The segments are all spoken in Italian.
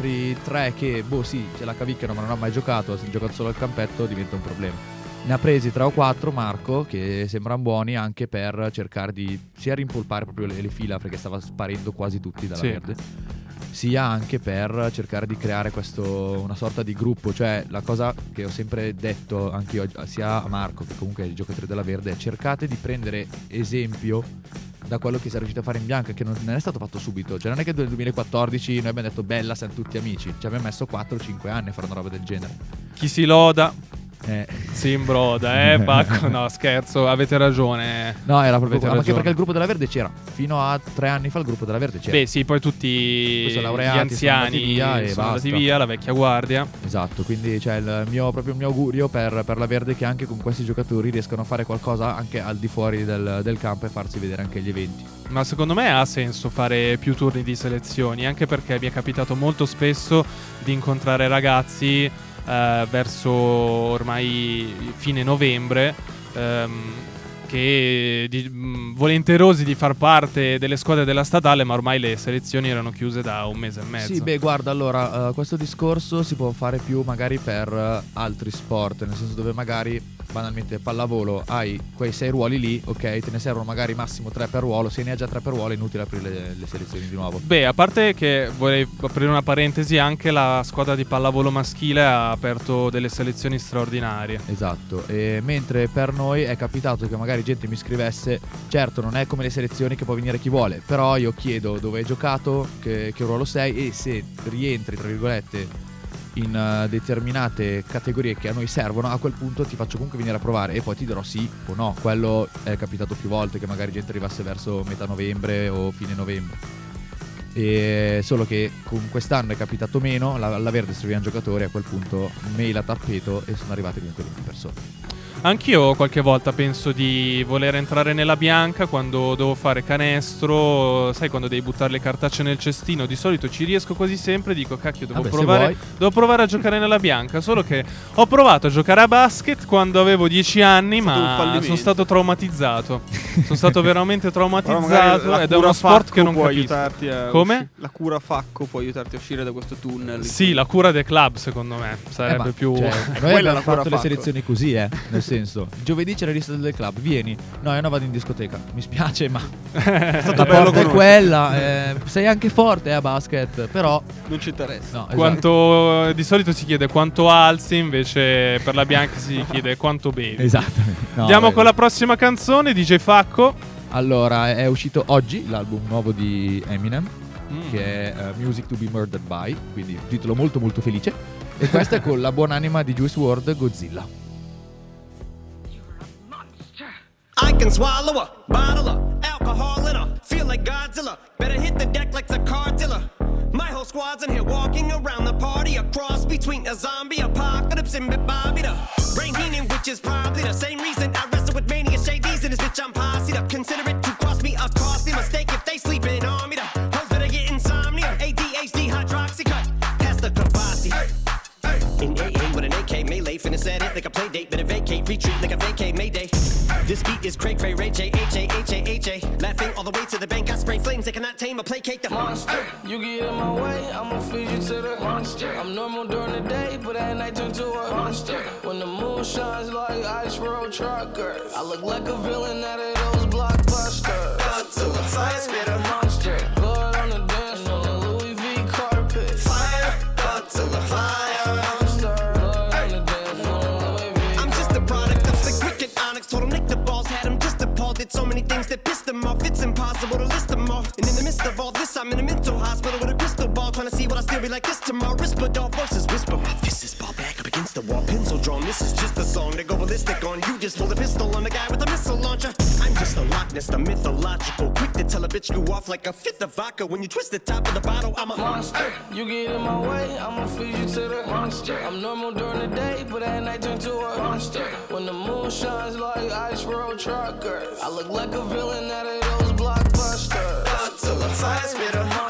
altri tre che, boh sì, ce la cavicchiano ma non ha mai giocato, ha giocato solo al campetto, diventa un problema. Ne ha presi tre o quattro Marco che sembrano buoni anche per cercare di sia rimpolpare proprio le, le fila perché stava sparendo quasi tutti dalla Sì. verde sia anche per cercare di creare questo, una sorta di gruppo, cioè la cosa che ho sempre detto anche io, sia a Marco che comunque ai giocatori della Verde, è cercate di prendere esempio da quello che si è riuscito a fare in bianca, che non, è stato fatto subito, cioè non è che nel 2014 noi abbiamo detto bella, siamo tutti amici, ci abbiamo messo 4-5 anni a fare una roba del genere. Chi si loda Eh, si imbroda, eh, Pacco? No, scherzo, avete ragione. No, era proprio ma anche ragione. perché il gruppo della Verde c'era. Fino a tre anni fa il gruppo della Verde c'era. Beh, sì, poi tutti gli laureati, sono andati anziani via e sono andati via, la vecchia guardia. Esatto, quindi c'è il mio, proprio il mio augurio per, per la Verde che anche con questi giocatori riescano a fare qualcosa anche al di fuori del, del campo e farsi vedere anche agli eventi. Ma secondo me ha senso fare più turni di selezioni, anche perché mi è capitato molto spesso di incontrare ragazzi eh, verso ormai fine novembre. ehm, che di- mh, volenterosi di far parte delle squadre della statale, ma ormai le selezioni erano chiuse da un mese e mezzo. Sì, beh, guarda, allora, eh, questo discorso si può fare più magari per eh, altri sport, nel senso dove magari banalmente pallavolo hai quei sei ruoli lì, ok, te ne servono magari massimo tre per ruolo, se ne hai già tre per ruolo è inutile aprire le, le selezioni di nuovo. Beh, a parte che vorrei aprire una parentesi, anche la squadra di pallavolo maschile ha aperto delle selezioni straordinarie. Esatto, e mentre per noi è capitato che magari gente mi scrivesse, certo non è come le selezioni che può venire chi vuole, però io chiedo dove hai giocato, che, che ruolo sei e se rientri, tra virgolette, in eh, determinate categorie che a noi servono, a quel punto ti faccio comunque venire a provare e poi ti dirò sì o no. Quello è capitato più volte che magari gente arrivasse verso metà novembre o fine novembre. E solo che con quest'anno è capitato meno, la, alla Verde servivano giocatori, a quel punto mail a tappeto e sono arrivate comunque 20 persone. Anch'io qualche volta penso di voler entrare nella bianca quando devo fare canestro, sai quando devi buttare le cartacce nel cestino, di solito ci riesco quasi sempre, dico cacchio devo, Vabbè, provare, devo provare a giocare nella bianca, solo che ho provato a giocare a basket quando avevo 10 anni ma sono stato traumatizzato, sono stato veramente traumatizzato ed è uno sport che non può capisco. aiutarti a Come? usci- la cura Facco può aiutarti a uscire da questo tunnel. Sì, la cura del club secondo me Eh, sarebbe ma, più... cioè, Quella noi è abbiamo la cura fatto le Facco. selezioni così, eh. Senso, giovedì c'è la lista del club, vieni. No, io no vado in discoteca. Mi spiace, ma È stato la bello porta è quella. eh, sei anche forte eh, a basket, però Non ci interessa. no, esatto. Quanto, di solito si chiede quanto alzi, invece per la bianca si chiede quanto bevi. Esatto. No, Andiamo vabbè. con la prossima canzone, DJ Facco. Allora, è uscito oggi l'album nuovo di Eminem, Mm. che è eh, Music to be Murdered by, quindi un titolo molto molto felice. E questa è con la buonanima di Juice WRLD, Godzilla. I can swallow a bottle of alcohol in a feel like Godzilla. Better hit the deck like the cartilla. My whole squad's in here walking around the party, a cross between a zombie apocalypse and Bobby the Rain which is probably the same reason I wrestle This beat is cray cray, Ray J, H A, H A, H A. Laughing all the way to the bank, I spray flames, they cannot tame or placate the monster. You get in my way, I'ma feed you to the monster. I'm normal during the day, but at night turn to a monster. When the moon shines like ice road truckers, I look like a villain out of those blockbusters. Godzilla, fire spitter. monster. Many things that piss him off. It's impossible to list them all. And in the midst of all this, I'm in a mental hospital with a crystal ball. Trying to see what I still be like this tomorrow. Whisper dog voices whisper. My fist is ball back up against the wall. Pencil drawn. This is just a song to go ballistic on. You just pulled a pistol on the guy with a missile launcher. I'm just a Loch Ness, the mythological. Quick tell a bitch go off like a fifth of vodka. When you twist the top of the bottle, I'm a monster. You get in my way, I'ma feed you to the monster. I'm normal during the day, but at night turn to a monster. When the moon shines like ice road truckers, I look like a villain out of those blockbusters. Godzilla, fire spitter. monster.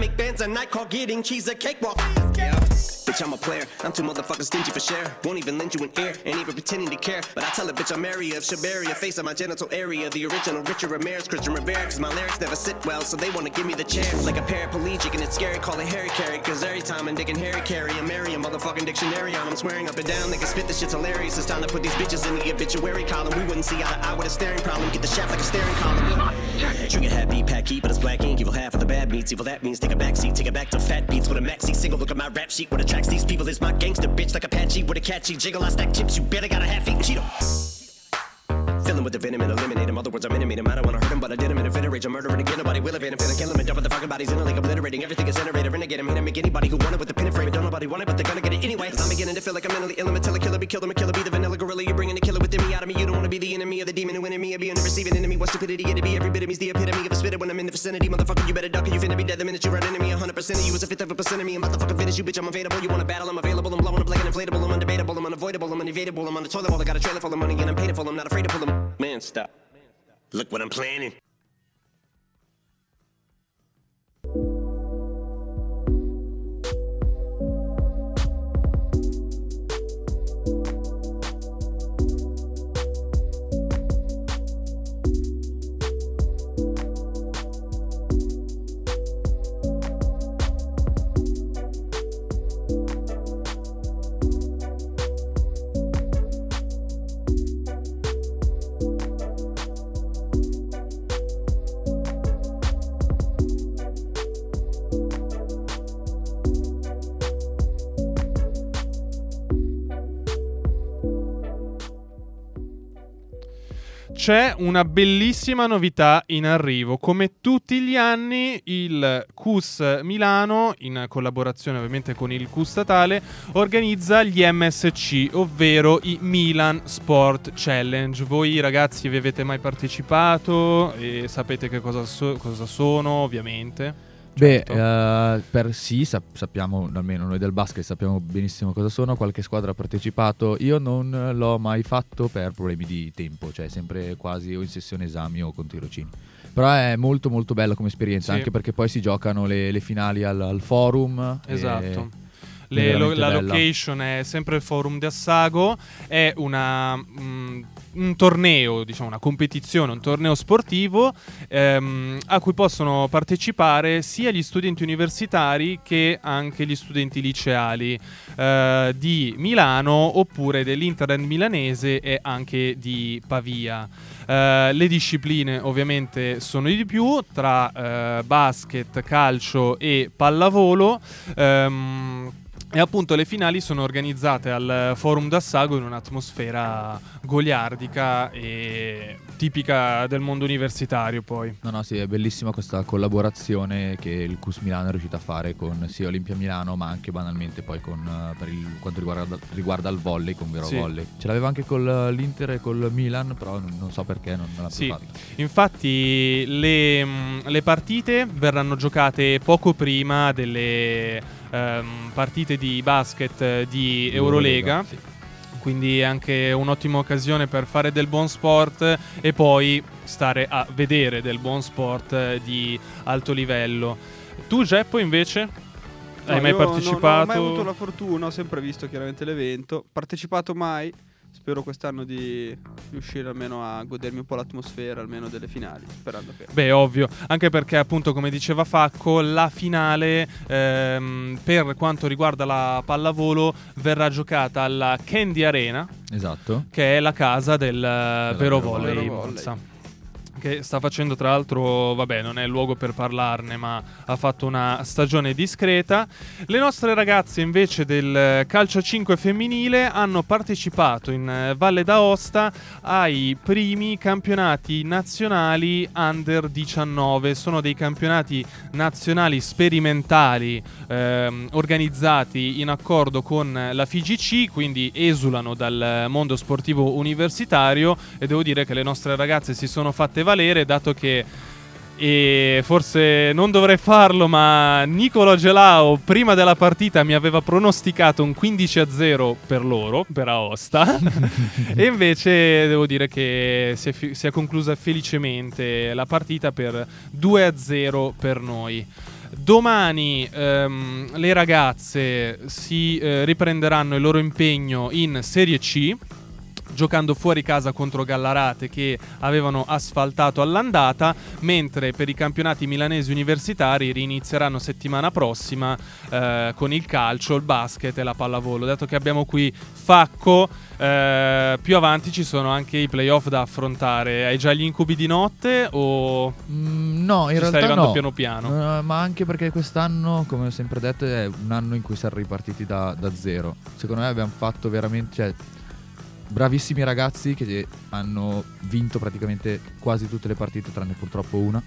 Make bands and I call getting cheese a cakewalk. Yeah. Bitch, I'm a player. I'm too motherfucking stingy for share. Won't even lend you an ear, ain't even pretending to care. But I tell a bitch I'm area of Shabaria, face on my genital area. The original Richard Ramirez, Christian Rivera. Cause my lyrics never sit well, so they wanna give me the chair. Like a paraplegic, and it's scary, call it Harry Carry. Cause every time I'm digging Harry Carry, I'm Mary, a motherfucking dictionary on. I'm swearing up and down, they can spit this shit's hilarious. It's time to put these bitches in the obituary column. We wouldn't see eye to eye with a staring problem. Get the shaft like a staring column. Trigger happy, packy, but it's black ink. Evil half of the bad meats. Evil that means take a back seat, take it back to fat beats with a maxi single. Look at my rap sheet. What attracts these people is my gangster bitch like Apache with a catchy jiggle. I stack chips. You better got a half eaten Cheeto. Filling with the venom and eliminate him. Other words, I'm intimate him. I don't wanna hurt him, but I did him in a fit of rage. I'm murdering again. Nobody will evade him. Finna kill him and dump the fucking bodies in a lake, obliterating everything is generated. Renegade him. Hit him, make anybody who want it with the pin and frame. it. Don't nobody want it, but they're gonna get it anyway. I'm beginning to feel like I'm mentally ill. I'm a killer, be killed. I'm a killer, be the vanilla gorilla. You're bringing the killer within me out of me. You don't wanna be the enemy of the demon who me. Or being receiving enemy. What stupidity it'd be. Every bit of me's the epitome the vicinity. Motherfucker, you better duck or you finna be dead the minute you run into me. 100% of you is a fifth of a percent of me. I'm about to fucking finish you, bitch. I'm available. You wanna battle? I'm available. I'm blowing up like an inflatable. I'm undebatable. I'm unavoidable. I'm unevadable. I'm on the toilet while I got a trailer full of money and I'm paid for. I'm not afraid to pull them. Man, stop. Look what I'm planning. C'è una bellissima novità in arrivo. Come tutti gli anni, il CUS Milano, in collaborazione ovviamente con il CUS statale, organizza gli MSC, ovvero i Milan Sport Challenge. Voi ragazzi vi avete mai partecipato e sapete che cosa, so- cosa sono, ovviamente? Beh, Certo. eh, per sì, sap- sappiamo, almeno noi del basket sappiamo benissimo cosa sono, qualche squadra ha partecipato, io non l'ho mai fatto per problemi di tempo, cioè sempre quasi o in sessione esami o con tirocini. Però è molto molto bella come esperienza, Sì. anche perché poi si giocano le, le finali al, al forum. e- Esatto. è Le- lo- la bella. location è sempre il forum di Assago, è una, mm, un torneo, diciamo una competizione, un torneo sportivo ehm, a cui possono partecipare sia gli studenti universitari che anche gli studenti liceali eh, di Milano oppure dell'Interland milanese e anche di Pavia. Eh, le discipline ovviamente sono di più tra eh, basket, calcio e pallavolo. Ehm, e appunto le finali sono organizzate al Forum d'Assago in un'atmosfera goliardica e tipica del mondo universitario poi. No, no, sì, è bellissima questa collaborazione che il CUS Milano è riuscito a fare con sia Olimpia Milano, ma anche banalmente poi con, eh, per il, quanto riguarda, riguarda il volley, con Vero Sì. Volley. Ce l'aveva anche con l'Inter e col Milan, però non, non so perché non, non l'ha Sì. fatta. Infatti le, mh, le partite verranno giocate poco prima delle ehm, partite di basket eh, di Eurolega. sì. Quindi è anche un'ottima occasione per fare del buon sport e poi stare a vedere del buon sport eh, di alto livello. Tu, Geppo, invece? No, Hai mai partecipato? Non ho mai avuto la fortuna, ho sempre visto chiaramente l'evento. Partecipato mai. Spero quest'anno di riuscire almeno a godermi un po' l'atmosfera, almeno delle finali. Sperando che. Beh, ovvio, anche perché appunto come diceva Facco, la finale ehm, per quanto riguarda la pallavolo verrà giocata alla Candy Arena, Esatto. che è la casa del eh, Vero Vero Volley. Che sta facendo tra l'altro, vabbè, non è il luogo per parlarne, ma ha fatto una stagione discreta. Le nostre ragazze invece del calcio 5 femminile hanno partecipato in eh, Valle d'Aosta ai primi campionati nazionali under 19. Sono dei campionati nazionali sperimentali ehm, organizzati in accordo con la FIGC, quindi esulano dal mondo sportivo universitario e devo dire che le nostre ragazze si sono fatte valere dato che e forse non dovrei farlo, ma Nicolo Gelao prima della partita mi aveva pronosticato un 15 a 0 per loro, per Aosta, e invece devo dire che si è, fi- si è conclusa felicemente la partita per 2 a 0 per noi. Domani ehm, le ragazze si eh, riprenderanno il loro impegno in Serie C giocando fuori casa contro Gallarate che avevano asfaltato all'andata, mentre per i campionati milanesi universitari rinizieranno settimana prossima eh, con il calcio, il basket e la pallavolo. Dato che abbiamo qui Facco, eh, più avanti ci sono anche i playoff da affrontare. Hai già gli incubi di notte o Mm, no, in ci realtà stai arrivando no. piano piano? Eh, ma anche perché quest'anno, come ho sempre detto, è un anno in cui siamo ripartiti da, da zero. Secondo me abbiamo fatto veramente. Cioè, bravissimi ragazzi che hanno vinto praticamente quasi tutte le partite, tranne purtroppo una.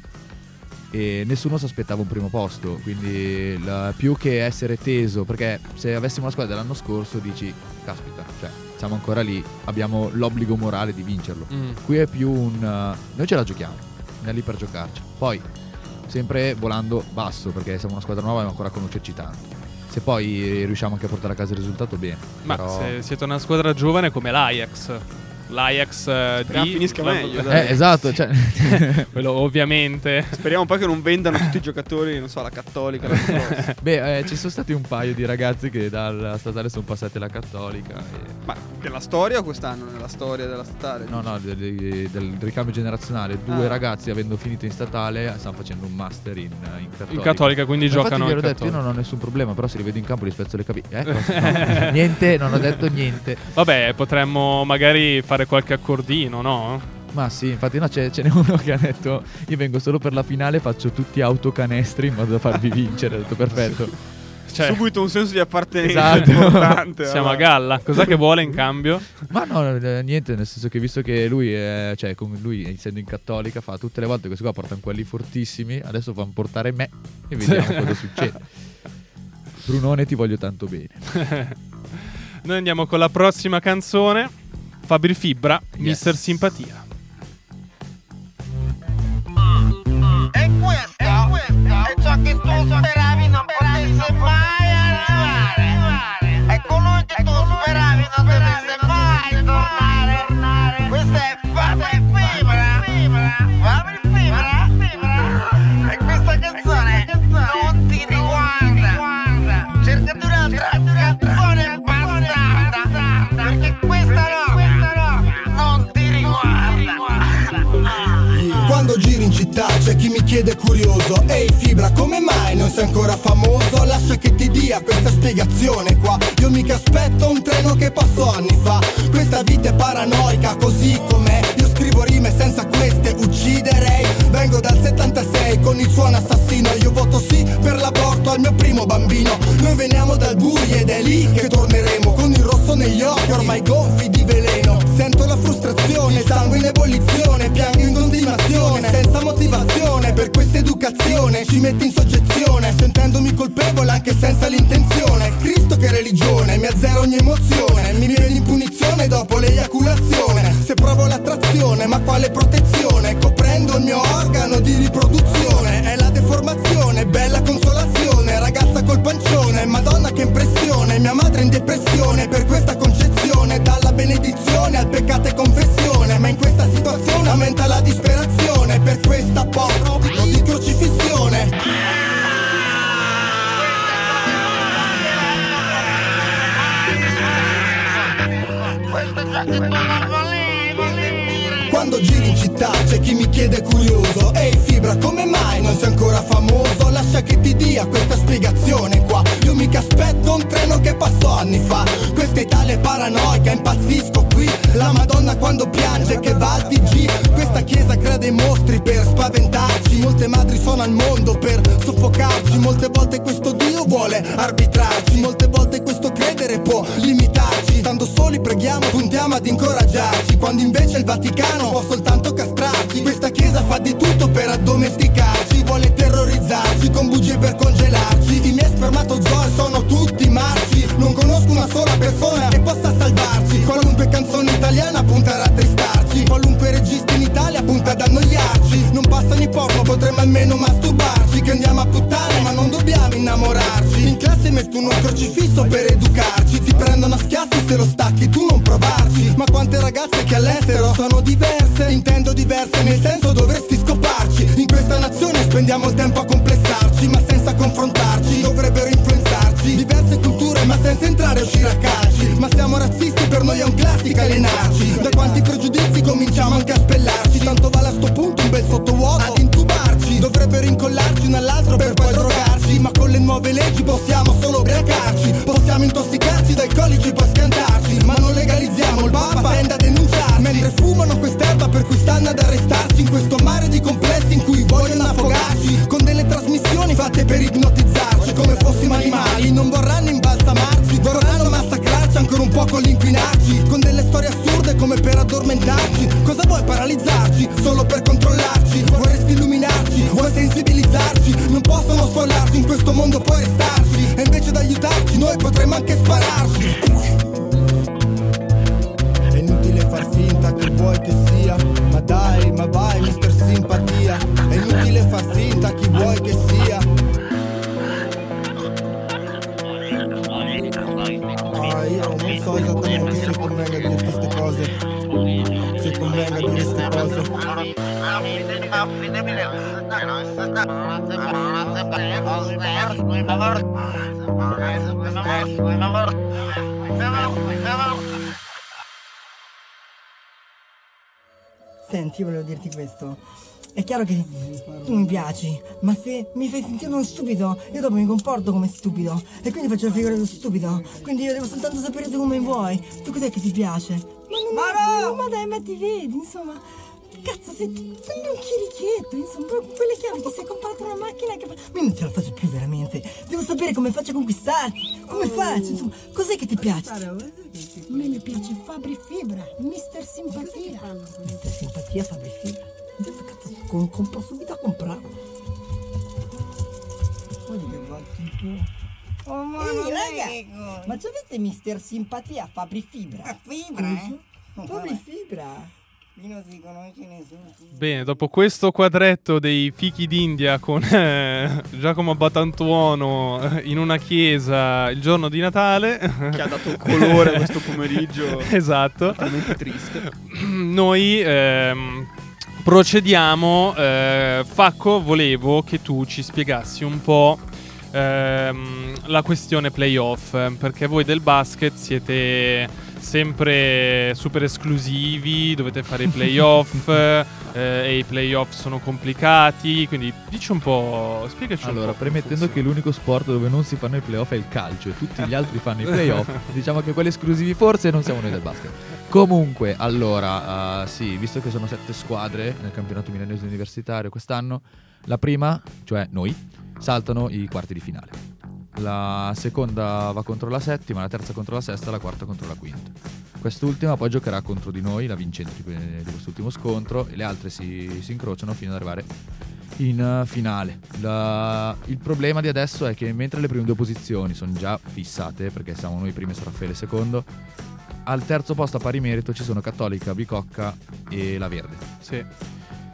E nessuno si aspettava un primo posto. Quindi la- più che essere teso, perché se avessimo la squadra dell'anno scorso dici, caspita, cioè, siamo ancora lì, abbiamo l'obbligo morale di vincerlo. Mm. Qui è più un... uh, noi ce la giochiamo, andiamo lì per giocarci. Poi, sempre volando basso, perché siamo una squadra nuova e ancora conoscerci tanto. Se poi riusciamo anche a portare a casa il risultato, bene. Ma Però- se siete una squadra giovane come l'Ajax. L'Ajax eh, Speriamo di... finisca meglio, dai. Eh, esatto, cioè... Quello ovviamente. Speriamo poi che non vendano tutti i giocatori, non so, alla cattolica. prossimo. Beh, eh, ci sono stati un paio di ragazzi che dalla statale sono passati alla cattolica. e- Ma nella storia o quest'anno? Nella storia della statale? No, no, de- de- del ricambio generazionale. Due Ah. ragazzi, avendo finito in statale, stanno facendo un master in, in cattolica. In cattolica, quindi Ma Infatti giocano gliel'ho in detto, io non ho nessun problema, però se li vedo in campo li spezzo le caviglie. Eh, cosa? No, niente, non ho detto niente. Vabbè, potremmo magari fare qualche accordino, no? Ma sì, infatti no, c'è, ce n'è uno che ha detto io vengo solo per la finale, faccio tutti autocanestri in modo da farvi vincere. Ho detto perfetto. Cioè, Subito un senso di appartenenza Esatto. importante. siamo a vabbè. galla. Cos'è che vuole in cambio? Ma no, eh, niente, nel senso che visto che lui, è, cioè, con lui essendo in cattolica, fa tutte le volte che questi qua portano quelli fortissimi, adesso fanno portare me e vediamo cosa succede. Brunone, ti voglio tanto bene. Noi andiamo con la prossima canzone. Fabri Fibra, Yes. Mister Simpatia. E questo, è ciò che tu speravi non potesse mai arrivare. È colui che tu speravi non dovesse mai chiede curioso Ehi Fibra come mai non sei ancora famoso? Lascia che ti dia questa spiegazione qua. Io mica aspetto un treno che passò anni fa. Questa vita è paranoica così com'è. Io scrivo rime senza queste ucciderei. Vengo dal 76 con il suono assassino. Io voto sì per l'aborto al mio primo bambino. Noi veniamo dal buio ed è lì che torneremo Con il rosso negli occhi ormai gonfi di veleno. Sento la frustrazione, sangue in ebollizione educazione ci metti in soggezione Sentendomi colpevole anche senza l'intenzione. Cristo che religione, mi azzera ogni emozione Mi viene in punizione dopo l'eiaculazione. Se provo l'attrazione, ma quale protezione? Coprendo il mio organo di riproduzione. È la deformazione, bella consolazione. Ragazza col pancione, madonna che impressione. Mia madre in depressione per questa concezione Quando giri in città c'è chi mi chiede curioso Ehi Fibra come mai non sei ancora famoso? Lascia che ti dia questa spiegazione qua. Io mica aspetto un treno che passò anni fa. Questa Italia è paranoica, impazzisco qui. La Madonna quando piange che va al TG Questa chiesa crea dei mostri per spaventarci. Molte madri sono al mondo per soffocarci Molte volte questo Dio vuole arbitrarci. Molte volte questo credere può limitarci. Stando soli preghiamo, puntiamo ad incoraggiarci. Quando invece il Vaticano può soltanto castrarci. Questa chiesa fa di tutto per addomesticarci. Vuole terrorizzarci con bugie per congelarci. I miei spermatozoi sono tutti marci. Non conosco una sola persona che possa salvarci. Qualunque canzone italiana punta a rattristarci. Qualunque regista in Italia punta ad annoiarci. Non passano i porno, potremmo almeno masturbarci. Che andiamo a puttane ma non dobbiamo innamorarci. In classe mettono un crocifisso per educarci cominciamo anche a spellarci. Tanto vale a sto punto un bel sottovuoto. Ad intubarci Dovrebbero incollarci un all'altro per poi drogarci. Ma con le nuove leggi possiamo solo ubriacarci. Possiamo intossicarci da alcolici poi scantarci Ma non legalizziamo il papa tende a denunciarci Mentre fumano quest'erba per cui stanno ad arrestarci In questo mare di complessi in cui vogliono affogarci Con delle trasmissioni fatte per ipnotizzarci vuoi paralizzarci? Solo per controllarci Vorresti illuminarci? Vuoi sensibilizzarci? Non possono sfollarci in questo mondo puoi restarci E invece di aiutarci noi potremmo anche spararci È inutile far finta che vuoi che sia Ma dai, ma vai, mister simpatia È inutile far finta chi vuoi che sia Ah, io non so esattamente se convenga dirti queste cose Se convenga dire queste cose Senti, io volevo dirti questo. È chiaro che tu mi piaci, ma se mi fai sentire uno stupido, io dopo mi comporto come stupido. E quindi faccio la figura dello stupido. Quindi io devo soltanto sapere tu come vuoi. Tu cos'è che ti piace? Ma non è, ma dai, ma ti vedi, insomma. Cazzo, sei, sei un chirichietto, insomma, quelle chiavi ti sei comprato una macchina che fa. Ma io non ce la faccio più veramente. Devo sapere come faccio a conquistarti. Come faccio? Insomma, cos'è che ti piace? A me mi piace Fabri Fibra, Mister Simpatia. Mister Simpatia, Fabri Fibra. Adesso cazzo, con- compro subito a comprare. Guardi che va Oh, ma Ehi, raga, ma c'avete Mister Simpatia, Fabri Fibra? Ah, Fibra, eh? Fabri Fibra. Qui non si conosce nessuno. Bene, dopo questo quadretto dei fichi d'India con eh, Giacomo Batantuono eh, in una chiesa il giorno di Natale, Che ha dato colore a questo pomeriggio esatto, talmente triste. noi ehm, procediamo. eh, Facco, volevo che tu ci spiegassi un po' ehm, la questione playoff, perché voi del basket siete sempre super esclusivi, dovete fare i playoff eh, e i playoff sono complicati, quindi dici un po', spiegaci un Allora, po' come premettendo che l'unico sport dove non si fanno i playoff è il calcio e tutti gli altri fanno i playoff, diciamo che quelli esclusivi forse non siamo noi del basket. Comunque, allora, eh, sì, visto che sono sette squadre nel campionato milanese universitario quest'anno, la prima, cioè noi, saltano i quarti di finale. La seconda va contro la settima, la terza contro la sesta, la quarta contro la quinta. Quest'ultima poi giocherà contro di noi, la vincente di, que- di quest'ultimo scontro, e le altre si, si incrociano fino ad arrivare in eh, finale. La- il problema di adesso è che mentre le prime due posizioni sono già fissate, perché siamo noi primi e Raffaele secondo, al terzo posto a pari merito ci sono Cattolica, Bicocca e la Verde. Sì.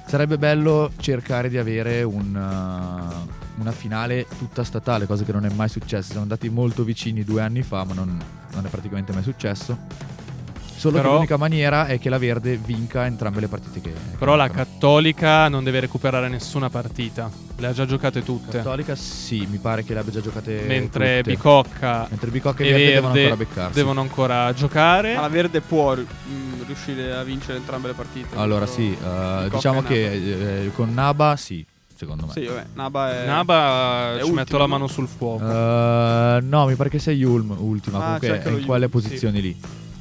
Sarebbe bello cercare di avere un, uh, una finale tutta statale, cosa che non è mai successa. Siamo andati molto vicini due anni fa, ma non, non è praticamente mai successo. Solo Però- che l'unica maniera è che la Verde vinca entrambe le partite che. che Però la giocano. Cattolica non deve recuperare nessuna partita, le ha già giocate tutte. Cattolica sì, mi pare che le abbia già giocate. Mentre tutte. Bicocca Mentre Bicocca e e Verde, devono ancora beccarsi. devono ancora giocare. Ma la Verde può mm, riuscire a vincere entrambe le partite. Allora sì, eh, Bicocca diciamo che eh, con Naba sì, secondo me. Sì, vabbè, Naba è... Naba è ci metto ultimo, la no? mano sul fuoco. Eh, no, mi pare che sia Yulm ultima, Ah, comunque in quelle Yulm, posizioni lì.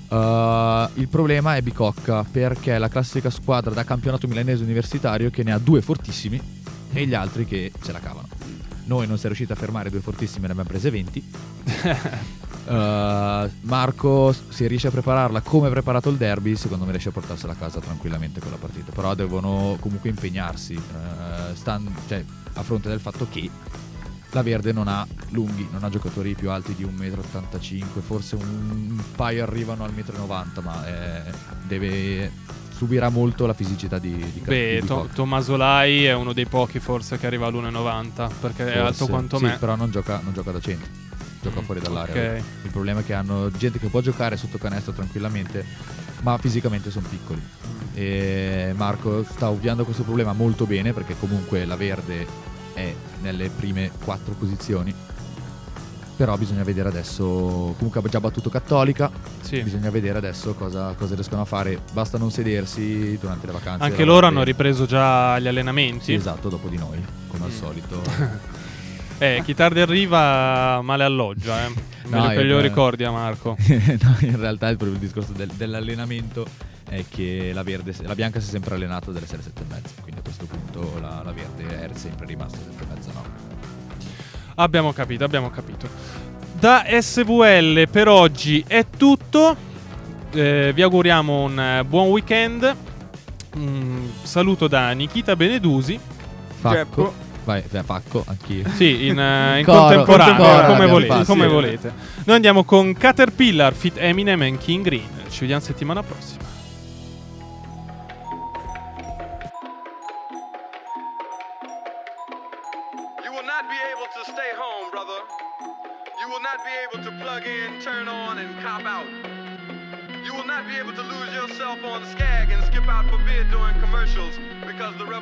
Eh, il problema è Bicocca perché è la classica squadra da campionato milanese universitario che ne ha due fortissimi e gli altri che ce la cavano. Noi non siamo riusciti a fermare due fortissimi, ne abbiamo prese 20. Eh, Marco, se riesce a prepararla come ha preparato il derby, secondo me riesce a portarsela a casa tranquillamente quella partita. Però devono comunque impegnarsi, eh, stan- cioè, a fronte del fatto che la Verde non ha lunghi, non ha giocatori più alti di 1,85 m, forse un, paio arrivano al 1,90 m, ma eh, deve subirà molto la fisicità di, di, Beh, di To-. Tommasolai è uno dei pochi forse che arriva all'1,90 perché è alto Forse. quanto sì, me. però non gioca, non gioca da centro, gioca Mm, fuori dall'area. ok. Il problema è che hanno gente che può giocare sotto canestro tranquillamente, ma fisicamente sono piccoli. E Marco sta ovviando questo problema molto bene perché comunque la verde è nelle prime quattro posizioni. Però bisogna vedere adesso. Comunque ha già battuto Cattolica. Sì. Bisogna vedere adesso cosa, cosa riescono a fare. Basta non sedersi durante le vacanze. Anche loro hanno ripreso già gli allenamenti. Sì, esatto, dopo di noi, come al Mm. solito. Eh, chi tardi arriva male alloggia, eh. No, Meglio che io- glielo ricordi a Marco. no, in realtà il, proprio il discorso del- dell'allenamento è che la, verde, la bianca si è sempre allenata dalle 7 e mezza. Quindi a questo punto la, la verde è sempre rimasta 7 e mezza, no? Abbiamo capito, abbiamo capito. Da SVL per oggi è tutto. Eh, vi auguriamo un eh, buon weekend. Un saluto da Nikita Benedusi. Facco. Vai, beh, Facco, anch'io. Sì, in, eh, in Coro, contemporanea, coro come, volete, fatto, come sì. volete. Noi andiamo con Caterpillar, Fit Eminem e King Green. Ci vediamo settimana prossima. Commercials because the revolution.